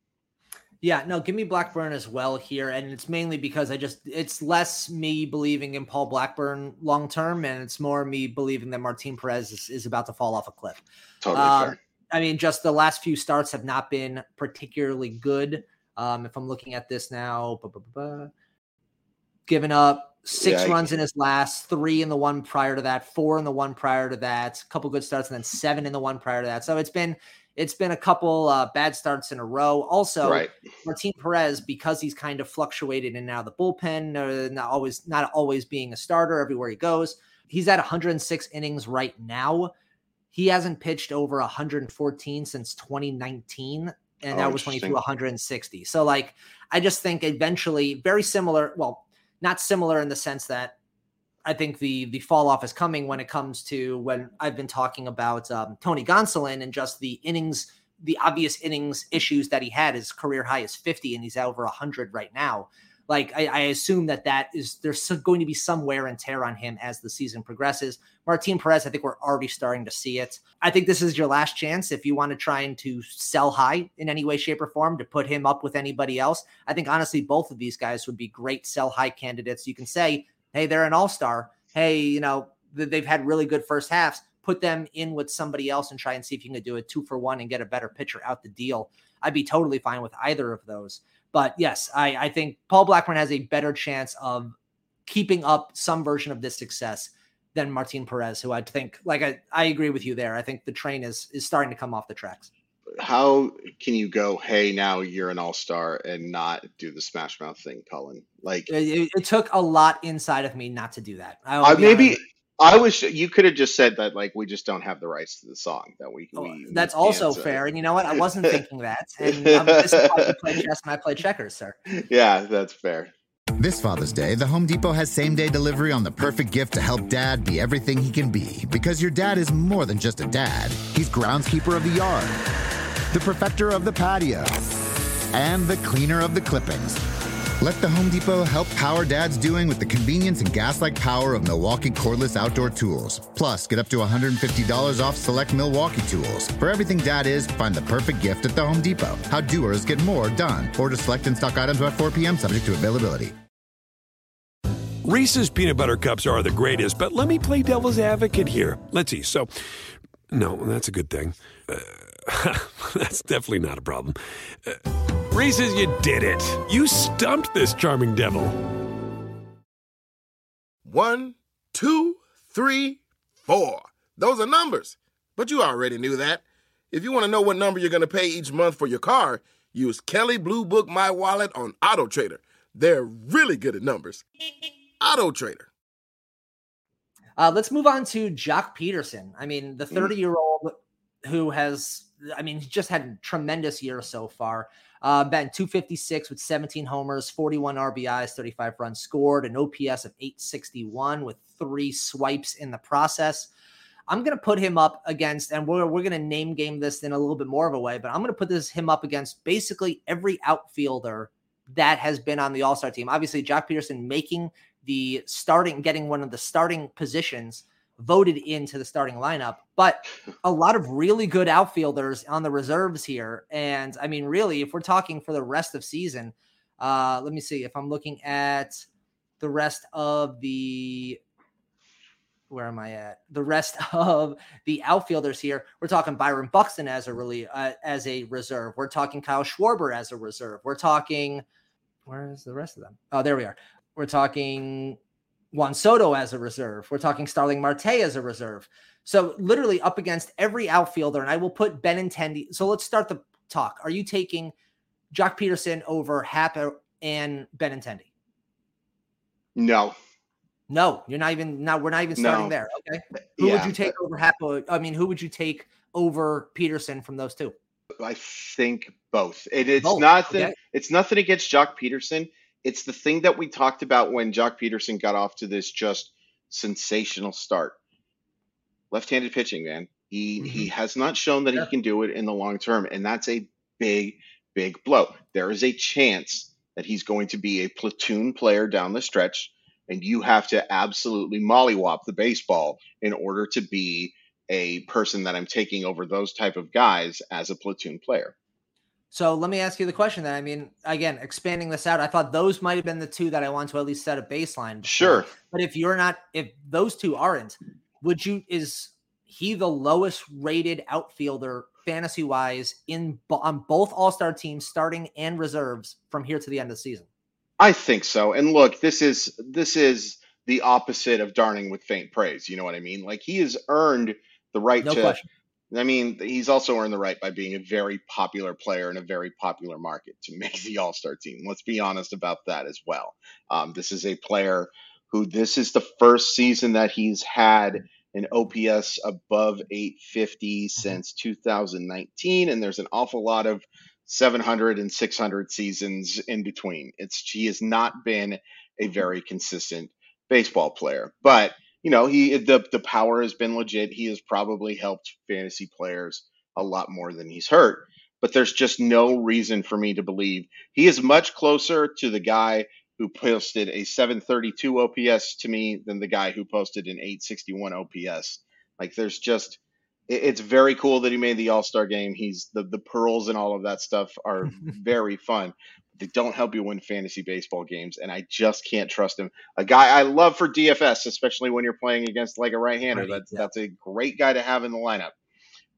Speaker 1: Yeah, no, give me Blackburn as well here. And it's mainly because I just, it's less me believing in Paul Blackburn long term, and it's more me believing that Martin Perez is, is about to fall off a cliff.
Speaker 2: Totally um, fair.
Speaker 1: I mean, just the last few starts have not been particularly good. Um, if I'm looking at this now, given up six yeah, runs in his last, three in the one prior to that, four in the one prior to that, a couple good starts, and then seven in the one prior to that. So it's been it's been a couple uh, bad starts in a row. Also, right. Martin Perez, because he's kind of fluctuated in now the bullpen, uh, not always not always being a starter everywhere he goes. He's at 106 innings right now. He hasn't pitched over 114 since 2019, and oh, that was when he threw 160. So, like, I just think eventually, very similar. Well, not similar in the sense that I think the the fall off is coming when it comes to when I've been talking about um, Tony Gonsolin and just the innings, the obvious innings issues that he had. His career high is 50, and he's over 100 right now. Like I, I assume that that is there's going to be some wear and tear on him as the season progresses. Martin Perez, I think we're already starting to see it. I think this is your last chance if you want to try and to sell high in any way, shape, or form to put him up with anybody else. I think honestly, both of these guys would be great sell high candidates. You can say Hey, they're an all star. Hey, you know, they've had really good first halves. Put them in with somebody else and try and see if you can do a two for one and get a better pitcher out the deal. I'd be totally fine with either of those. But yes, I, I think Paul Blackburn has a better chance of keeping up some version of this success than Martin Perez, who I think, like I, I agree with you there. I think the train is is starting to come off the tracks
Speaker 2: how can you go, hey, now you're an all star and not do the Smash Mouth thing, Colin? Like
Speaker 1: it, it, took a lot inside of me not to do that.
Speaker 2: I maybe honest. I was. You could have just said that, like, we just don't have the rights to the song that we. Can Oh, we
Speaker 1: that's we also fair, and you know what? I wasn't thinking that. And um, this is why you play chess and I play checkers, sir.
Speaker 2: Yeah, that's fair.
Speaker 3: This Father's Day, the Home Depot has same day delivery on the perfect gift to help dad be everything he can be. Because your dad is more than just a dad, he's groundskeeper of the yard the perfecter of the patio, and the cleaner of the clippings. Let the Home Depot help power dad's doing with the convenience and gas-like power of Milwaukee cordless outdoor tools. Plus, get up to $150 off select Milwaukee tools. For everything dad is, find the perfect gift at the Home Depot. How doers get more done. Order select and stock items by 4 p.m. subject to availability.
Speaker 4: Reese's peanut butter cups are the greatest, but let me play devil's advocate here. Let's see. So, no, that's a good thing. Uh, That's definitely not a problem. Uh, Reese's, you did it. You stumped this charming devil.
Speaker 5: One, two, three, four. Those are numbers. But you already knew that. If you want to know what number you're going to pay each month for your car, use Kelley Blue Book My Wallet on Auto Trader. They're really good at numbers. Auto Trader.
Speaker 1: Uh, let's move on to Joc Pederson. I mean, the 30 year old who has, I mean, he's just had a tremendous year so far. Uh, batting 256 with 17 homers, 41 RBIs, 35 runs scored, an OPS of 861 with three swipes in the process. I'm going to put him up against, and we're, we're going to name game this in a little bit more of a way, but I'm going to put this him up against basically every outfielder that has been on the All Star team. Obviously, Joc Pederson making the starting, getting one of the starting positions voted into the starting lineup, but a lot of really good outfielders on the reserves here. And I mean, really, if we're talking for the rest of season, uh, let me see if I'm looking at the rest of the where am I at? The rest of the outfielders here. We're talking Byron Buxton as a really uh, as a reserve. We're talking Kyle Schwarber as a reserve. We're talking where is the rest of them? Oh, there we are. We're talking Juan Soto as a reserve. We're talking Starling Marte as a reserve. So literally up against every outfielder, and I will put Benintendi. So let's start the talk. Are you taking Joc Pederson over Happ and Benintendi?
Speaker 2: No.
Speaker 1: No, you're not even now. We're not even starting
Speaker 2: No.
Speaker 1: there. Okay. Who
Speaker 2: Yeah.
Speaker 1: would you take over Happ? I mean, who would you take over Pederson from those two?
Speaker 2: I think both. And it's
Speaker 1: Both,
Speaker 2: nothing.
Speaker 1: okay.
Speaker 2: It's nothing against Joc Pederson. It's the thing that we talked about when Joc Pederson got off to this just sensational start. Left-handed pitching, man. He he has not shown that
Speaker 1: Mm-hmm. Yeah.
Speaker 2: he can do it in the long term, and that's a big, big blow. There is a chance that he's going to be a platoon player down the stretch, and you have to absolutely mollywop the baseball in order to be a person that I'm taking over those type of guys as a platoon player.
Speaker 1: So let me ask you the question then. I mean, again, expanding this out, I thought those might have been the two that I want to at least set a baseline. for.
Speaker 2: Sure.
Speaker 1: But if you're not, if those two aren't, would you, is he the lowest rated outfielder fantasy wise in on both all star teams, starting and reserves from here to the end of the season?
Speaker 2: I think so. And look, this is this is the opposite of darning with faint praise. You know what I mean? Like he has earned the right
Speaker 1: No
Speaker 2: to
Speaker 1: question.
Speaker 2: I mean, he's also earned the right by being a very popular player in a very popular market to make the All Star team. Let's be honest about that as well. Um, this is a player who this is the first season that he's had an OPS above 850 since 2019, and there's an awful lot of 700 and 600 seasons in between. It's he has not been a very consistent baseball player, but you know he the the power has been legit. He has probably helped fantasy players a lot more than he's hurt. But there's just no reason for me to believe he is much closer to the guy who posted a 732 OPS to me than the guy who posted an 861 OPS. Like there's just it's very cool that he made the All-Star game. He's the the pearls and all of that stuff are very fun. They don't help you win fantasy baseball games, and I just can't trust him. A guy I love for DFS, especially when you're playing against like a right-hander.
Speaker 1: Right,
Speaker 2: That's
Speaker 1: yeah.
Speaker 2: that's a great guy to have in the lineup.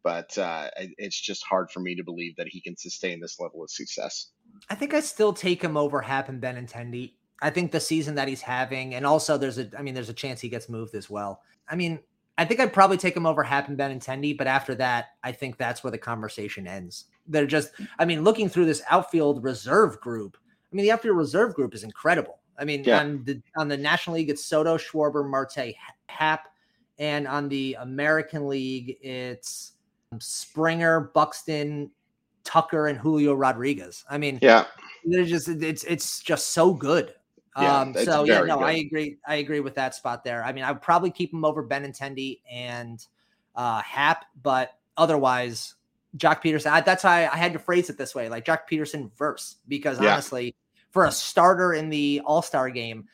Speaker 2: But uh, it's just hard for me to believe that he can sustain this level of success.
Speaker 1: I think I still take him over Happ and Benintendi. I think the season that he's having, and also there's a, I mean, there's a chance he gets moved as well. I mean, I think I'd probably take him over Happ and Benintendi, but after that, I think that's where the conversation ends. They're just, I mean, looking through this outfield reserve group. I mean, the outfield reserve group is incredible. I mean,
Speaker 2: Yeah.
Speaker 1: on the on the National League, it's Soto, Schwarber, Marte, Happ, and on the American League, it's Springer, Buxton, Tucker, and Julio Rodriguez. I mean,
Speaker 2: Yeah,
Speaker 1: they're just it's it's just so good.
Speaker 2: Yeah,
Speaker 1: um, so yeah, no, I agree. I agree with that spot there. I mean, I would probably keep him over Benintendi and uh Happ, but otherwise, Joc Pederson. I, that's how I, had to phrase it this way, like Joc Pederson verse, because
Speaker 2: Yeah.
Speaker 1: honestly, for a starter in the All Star game,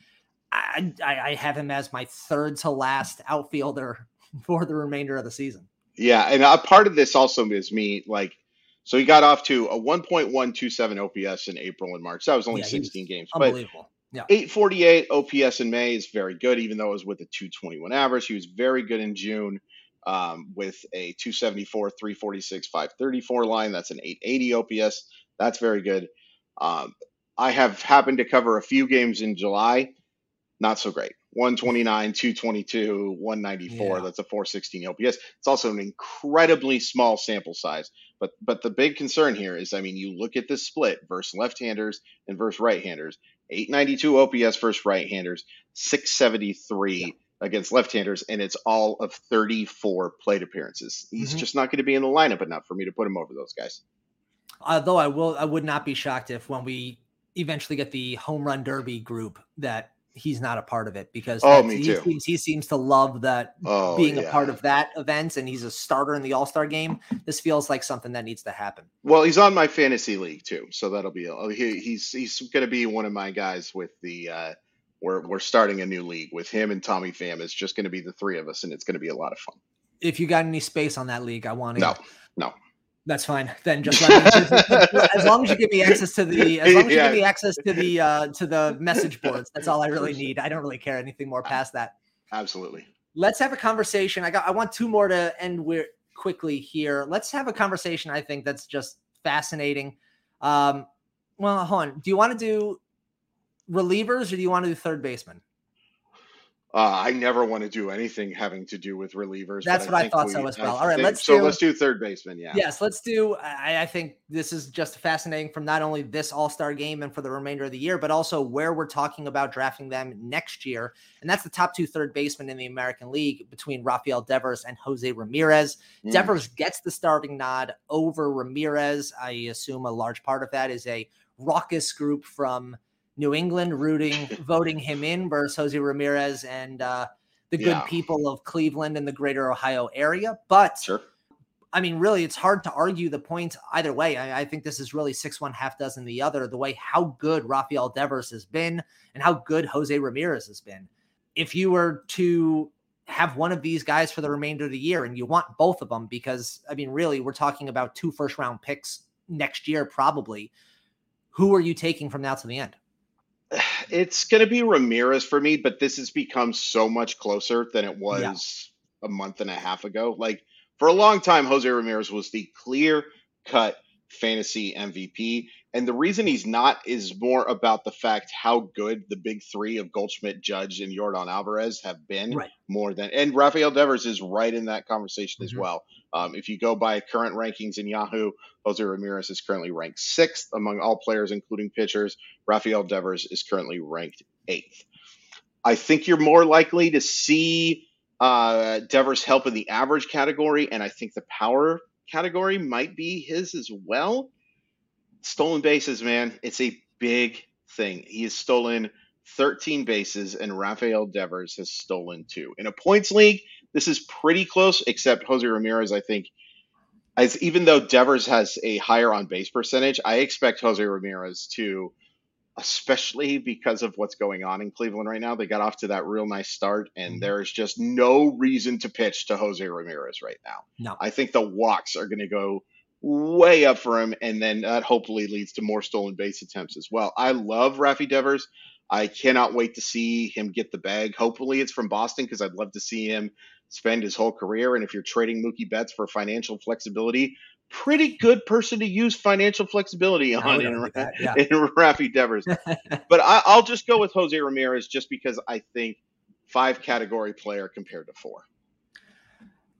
Speaker 1: I, I I have him as my third to last outfielder for the remainder of the season.
Speaker 2: Yeah, and a part of this also is me like so he got off to a 1.127 OPS in April and March. That was only
Speaker 1: Yeah, he was
Speaker 2: 16 games, but
Speaker 1: Unbelievable. Yeah.
Speaker 2: 848 OPS in May is very good, even though it was with a 221 average. He was very good in June um, with a 274, 346, 534 line. That's an 880 OPS. That's very good. Um, I have happened to cover a few games in July. Not so great. 129, 222, 194. Yeah. That's a 416 OPS. It's also an incredibly small sample size. But but the big concern here is, I mean, you look at this split versus left-handers and versus right-handers. 892 OPS versus right-handers, 673 yeah. against left-handers, and it's all of 34 plate appearances. He's mm-hmm. just not going to be in the lineup enough for me to put him over those guys.
Speaker 1: Although I will, I would not be shocked if when we eventually get the home run derby group that he's not a part of it because
Speaker 2: oh, me
Speaker 1: he
Speaker 2: too.
Speaker 1: Seems, he seems to love that oh, being yeah. a part of that event, and he's a starter in the All Star game. This feels like something that needs to happen.
Speaker 2: Well, he's on my fantasy league too, so that'll be he, he's he's going to be one of my guys with the. Uh, we're we're starting a new league with him and Tommy Pham. It's just going to be the three of us, and it's going to be a lot of fun.
Speaker 1: If you got any space on that league, I want to.
Speaker 2: No, no.
Speaker 1: That's fine. Then just let me, as long as you give me access to the as long as you give me access to the uh to the message boards. That's all I really need. I don't really care anything more past that.
Speaker 2: Absolutely.
Speaker 1: Let's have a conversation. I got I want two more to end with quickly here. Let's have a conversation. I think that's just fascinating. Um, well, hold on. Do you want to do relievers or do you want to do third baseman?
Speaker 2: Uh, I never want to do anything having to do with relievers.
Speaker 1: That's what I, I thought we, so as well. I All right,
Speaker 2: think,
Speaker 1: let's
Speaker 2: so
Speaker 1: do,
Speaker 2: let's do third baseman. Yeah.
Speaker 1: Yes, let's do. I, I think this is just fascinating from not only this All Star game and for the remainder of the year, but also where we're talking about drafting them next year. And that's the top two third basemen in the American League between Rafael Devers and Jose Ramirez. Mm. Devers gets the starting nod over Ramirez. I assume a large part of that is a raucous group from New England rooting, voting him in versus Jose Ramirez and uh, the good yeah. people of Cleveland and the greater Ohio area. But
Speaker 2: sure.
Speaker 1: I mean, really, it's hard to argue the point either way. I, I, think this is really six one half dozen the other, the way how good Rafael Devers has been and how good Jose Ramirez has been. If you were to have one of these guys for the remainder of the year and you want both of them, because I mean, really, we're talking about two first round picks next year, probably. Who are you taking from now to the end?
Speaker 2: it's going to be Ramirez for me, but this has become so much closer than it was yeah. a month and a half ago. Like for a long time, Jose Ramirez was the clear cut fantasy MVP. And the reason he's not is more about the fact how good the big three of Goldschmidt, Judge, and Yordan Alvarez have been right. more than, and Rafael Devers is right in that conversation mm-hmm. as well. Um, if you go by current rankings in Yahoo, Jose Ramirez is currently ranked sixth among all players, including pitchers. Rafael Devers is currently ranked eighth. I think you're more likely to see uh, Devers help in the average category, and I think the power category might be his as well. Stolen bases, man, it's a big thing. He has stolen 13 bases, and Rafael Devers has stolen two. In a points league, this is pretty close, except Jose Ramirez, I think. As even though Devers has a higher on base percentage, I expect Jose Ramirez to especially because of what's going on in Cleveland right now. They got off to that real nice start, and mm-hmm. there is just no reason to pitch to Jose Ramirez right now.
Speaker 1: No.
Speaker 2: I think the walks are going to go way up for him, and then that hopefully leads to more stolen base attempts as well. I love Rafi Devers. I cannot wait to see him get the bag. Hopefully, it's from Boston because I'd love to see him spend his whole career. And if you're trading Mookie Betts for financial flexibility, pretty good person to use financial flexibility on in, yeah. in Rafi Devers. but I, I'll just go with Jose Ramirez just because I think five category player compared to four.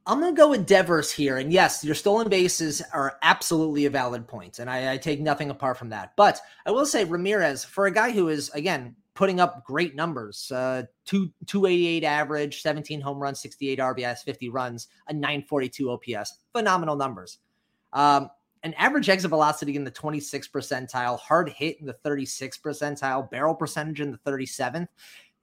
Speaker 1: I'm going to go with Devers here. And yes, your stolen bases are absolutely a valid point, And I, I, take nothing apart from that. But I will say, Ramirez, for a guy who is, again, putting up great numbers uh, two, 288 average, 17 home runs, 68 RBIs, 50 runs, a 942 OPS, phenomenal numbers. Um, an average exit velocity in the 26th percentile, hard hit in the 36th percentile, barrel percentage in the 37th.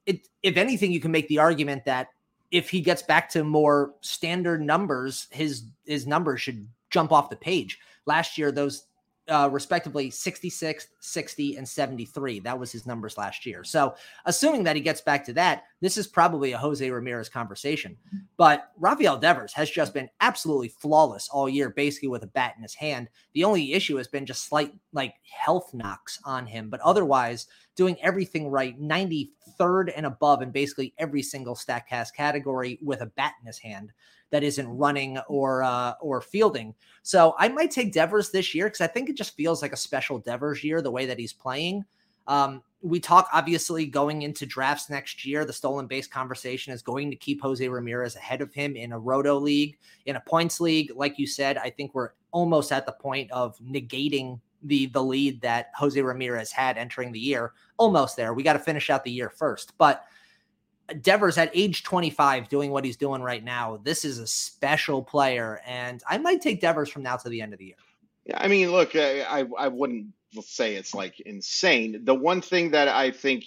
Speaker 1: It, if anything, you can make the argument that if he gets back to more standard numbers, his his numbers should jump off the page. Last year, those uh, respectively 66, 60, and 73. That was his numbers last year. So, assuming that he gets back to that, this is probably a Jose Ramirez conversation. But Rafael Devers has just been absolutely flawless all year, basically with a bat in his hand. The only issue has been just slight, like, health knocks on him, but otherwise, doing everything right, 93rd and above in basically every single StatCast category with a bat in his hand that isn't running or uh, or fielding. So I might take Devers this year because I think it just feels like a special Devers year the way that he's playing. Um, we talk obviously going into drafts next year. The stolen base conversation is going to keep Jose Ramirez ahead of him in a roto league, in a points league. Like you said, I think we're almost at the point of negating the the lead that Jose Ramirez had entering the year. Almost there. We got to finish out the year first. But Devers at age 25 doing what he's doing right now. This is a special player, and I might take Devers from now to the end of the year.
Speaker 2: Yeah, I mean, look, I, I, wouldn't say it's like insane. The one thing that I think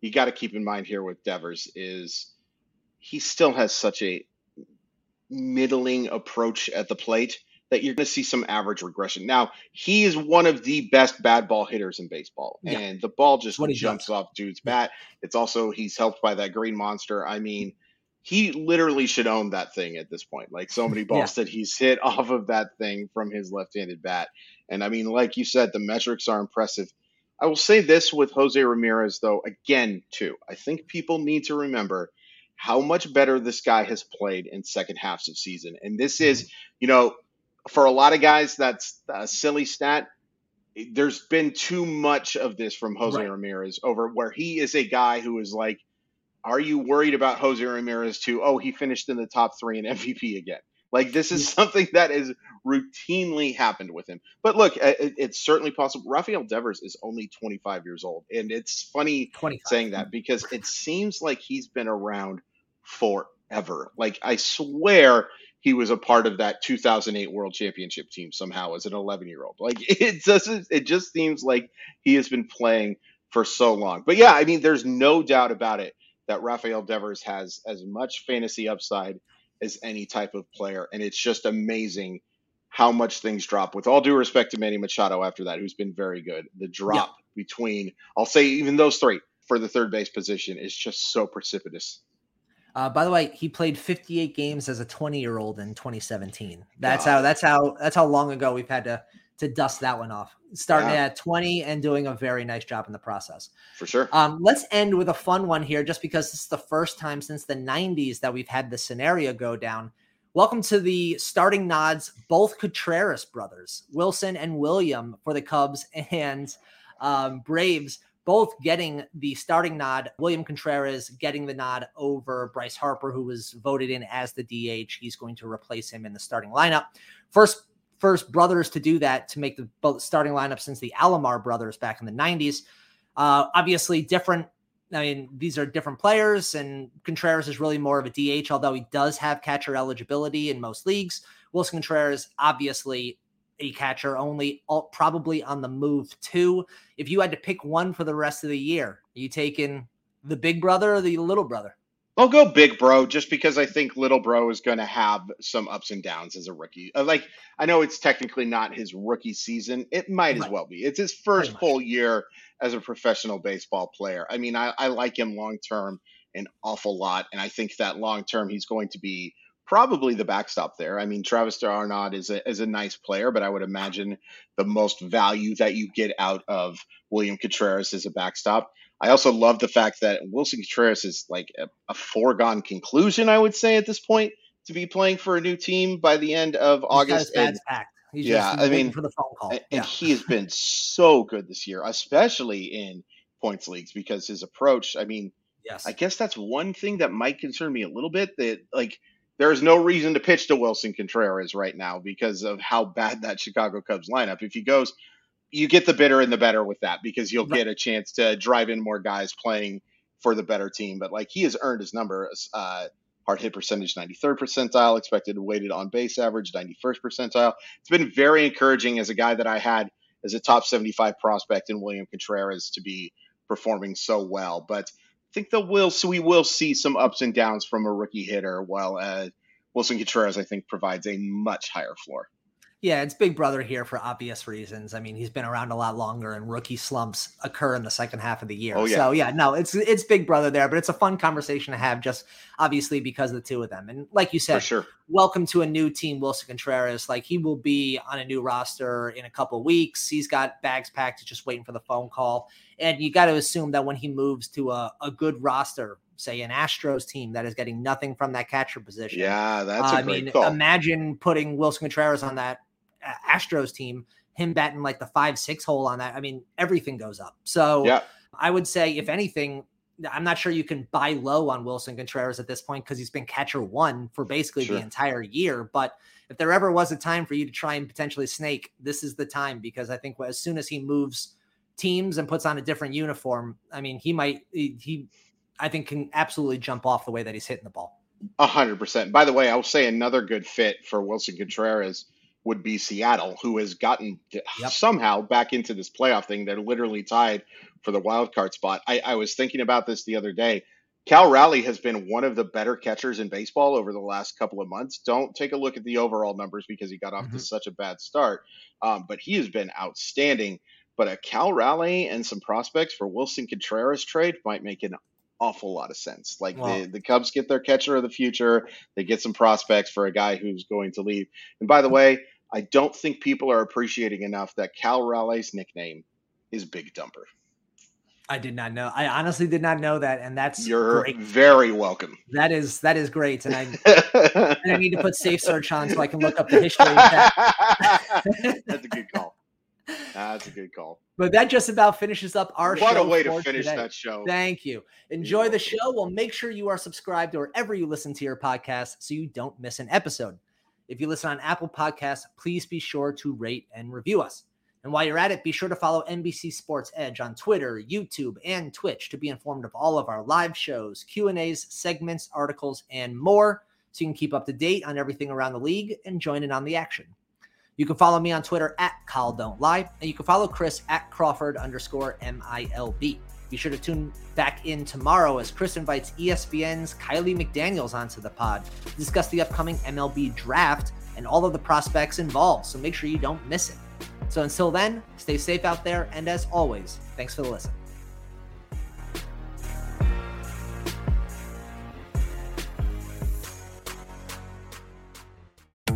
Speaker 2: you got to keep in mind here with Devers is he still has such a middling approach at the plate that you're going to see some average regression. Now, he is one of the best bad ball hitters in baseball, yeah. and the ball just jumps does. off dude's bat. It's also he's helped by that green monster. I mean, he literally should own that thing at this point. Like so many balls yeah. that he's hit off of that thing from his left-handed bat. And I mean, like you said, the metrics are impressive. I will say this with Jose Ramirez, though, again, too. I think people need to remember how much better this guy has played in second halves of season. And this is, mm-hmm. you know, for a lot of guys, that's a silly stat. There's been too much of this from Jose right. Ramirez over where he is a guy who is like, are you worried about Jose Ramirez too? Oh, he finished in the top three in MVP again. Like this is something that has routinely happened with him. But look, it, it's certainly possible. Rafael Devers is only 25 years old, and it's funny 25. saying that because it seems like he's been around forever. Like I swear he was a part of that 2008 World Championship team somehow as an 11 year old. Like it doesn't. It just seems like he has been playing for so long. But yeah, I mean, there's no doubt about it that Rafael Devers has as much fantasy upside as any type of player, and it's just amazing how much things drop. With all due respect to Manny Machado, after that, who's been very good, the drop yeah. between I'll say even those three for the third base position is just so precipitous.
Speaker 1: Uh, by the way, he played 58 games as a 20 year old in 2017. That's God. how that's how that's how long ago we've had to to dust that one off. Starting yeah. at 20 and doing a very nice job in the process.
Speaker 2: For sure.
Speaker 1: Um, let's end with a fun one here, just because this is the first time since the 90s that we've had the scenario go down. Welcome to the starting nods, both Contreras brothers, Willson and William for the Cubs and um, Braves both getting the starting nod. William Contreras getting the nod over Bryce Harper, who was voted in as the DH. He's going to replace him in the starting lineup. First, first brothers to do that to make the starting lineup since the Alomar brothers back in the 90s. Uh, obviously, different. I mean, these are different players, and Contreras is really more of a DH, although he does have catcher eligibility in most leagues. Willson Contreras, obviously, a catcher, only probably on the move too. If you had to pick one for the rest of the year, are you taking the big brother or the little brother?
Speaker 2: I'll go big bro just because I think little bro is going to have some ups and downs as a rookie. Uh, like I know it's technically not his rookie season. It might right. as well be. It's his first full year as a professional baseball player. I mean, I, I like him long term an awful lot, and I think that long term he's going to be probably the backstop there. I mean, Travis d'Arnaud is a, is a nice player, but I would imagine the most value that you get out of William Contreras is a backstop. I also love the fact that Willson Contreras is like a, a foregone conclusion, I would say, at this point, to be playing for a new team by the end of He's August.
Speaker 1: And, He's yeah, I mean, for the phone call.
Speaker 2: And, yeah. he has been so good this year, especially in points leagues, because his approach. I mean, yes, I guess that's one thing that might concern me a little bit. That like there's no reason to pitch to Willson Contreras right now because of how bad that Chicago Cubs lineup. If he goes, you get the bitter and the better with that because you'll get a chance to drive in more guys playing for the better team. But like he has earned his number. Uh, hard hit percentage 93rd percentile, expected weighted on base average 91st percentile. It's been very encouraging as a guy that I had as a top 75 prospect in William Contreras to be performing so well. But think that will so we will see some ups and downs from a rookie hitter, while uh, Willson Contreras I think provides a much higher floor.
Speaker 1: Yeah, it's Big Brother here for obvious reasons. I mean, he's been around a lot longer, and rookie slumps occur in the second half of the year. Oh, yeah. So yeah, no, it's it's Big Brother there, but it's a fun conversation to have, just obviously because of the two of them. And like you said,
Speaker 2: sure.
Speaker 1: welcome to a new team, Willson Contreras. Like he will be on a new roster in a couple weeks. He's got bags packed, just waiting for the phone call. And you got to assume that when he moves to a, a good roster, say an Astros team that is getting nothing from that catcher position.
Speaker 2: Yeah, that's uh, I mean,
Speaker 1: call. imagine putting Willson Contreras on that Astros team, him batting like the five six hole on that. I mean, everything goes up. So
Speaker 2: yeah.
Speaker 1: I would say, if anything, I'm not sure you can buy low on Willson Contreras at this point because he's been catcher one for basically sure. the entire year. But if there ever was a time for you to try and potentially snake, this is the time because I think as soon as he moves teams and puts on a different uniform, I mean, he might, he, I think, can absolutely jump off the way that he's hitting the ball.
Speaker 2: A hundred percent. By the way, I'll say another good fit for Willson Contreras would be Seattle, who has gotten yep. somehow back into this playoff thing. They're literally tied for the wild card spot. I, I was thinking about this the other day. Cal Raleigh has been one of the better catchers in baseball over the last couple of months. Don't take a look at the overall numbers because he got off mm-hmm. to such a bad start, um, but he has been outstanding. But a Cal Raleigh and some prospects for Willson Contreras trade might make an awful lot of sense. Like wow. the, the Cubs get their catcher of the future, they get some prospects for a guy who's going to leave. And by the way, I don't think people are appreciating enough that Cal Raleigh's nickname is Big Dumper.
Speaker 1: I did not know. I honestly did not know that, and that's
Speaker 2: you're
Speaker 1: great.
Speaker 2: very welcome.
Speaker 1: That is that is great, and I and I need to put safe search on so I can look up the history. Of that.
Speaker 2: that's a good call. That's a good call.
Speaker 1: But that just about finishes up our
Speaker 2: what
Speaker 1: show.
Speaker 2: What a way to finish today. that show.
Speaker 1: Thank you. Enjoy the show. Well, make sure you are subscribed wherever you listen to your podcast so you don't miss an episode. If you listen on Apple Podcasts, please be sure to rate and review us. And while you're at it, be sure to follow NBC Sports Edge on Twitter, YouTube, and Twitch to be informed of all of our live shows, Q&As, segments, articles, and more so you can keep up to date on everything around the league and join in on the action. You can follow me on Twitter at Kyle Don't Lie, and you can follow Chris at Crawford underscore MILB. Be sure to tune back in tomorrow as Chris invites ESPN's Kiley McDaniels onto the pod to discuss the upcoming MLB draft and all of the prospects involved. So make sure you don't miss it. So until then, stay safe out there. And as always, thanks for the listen.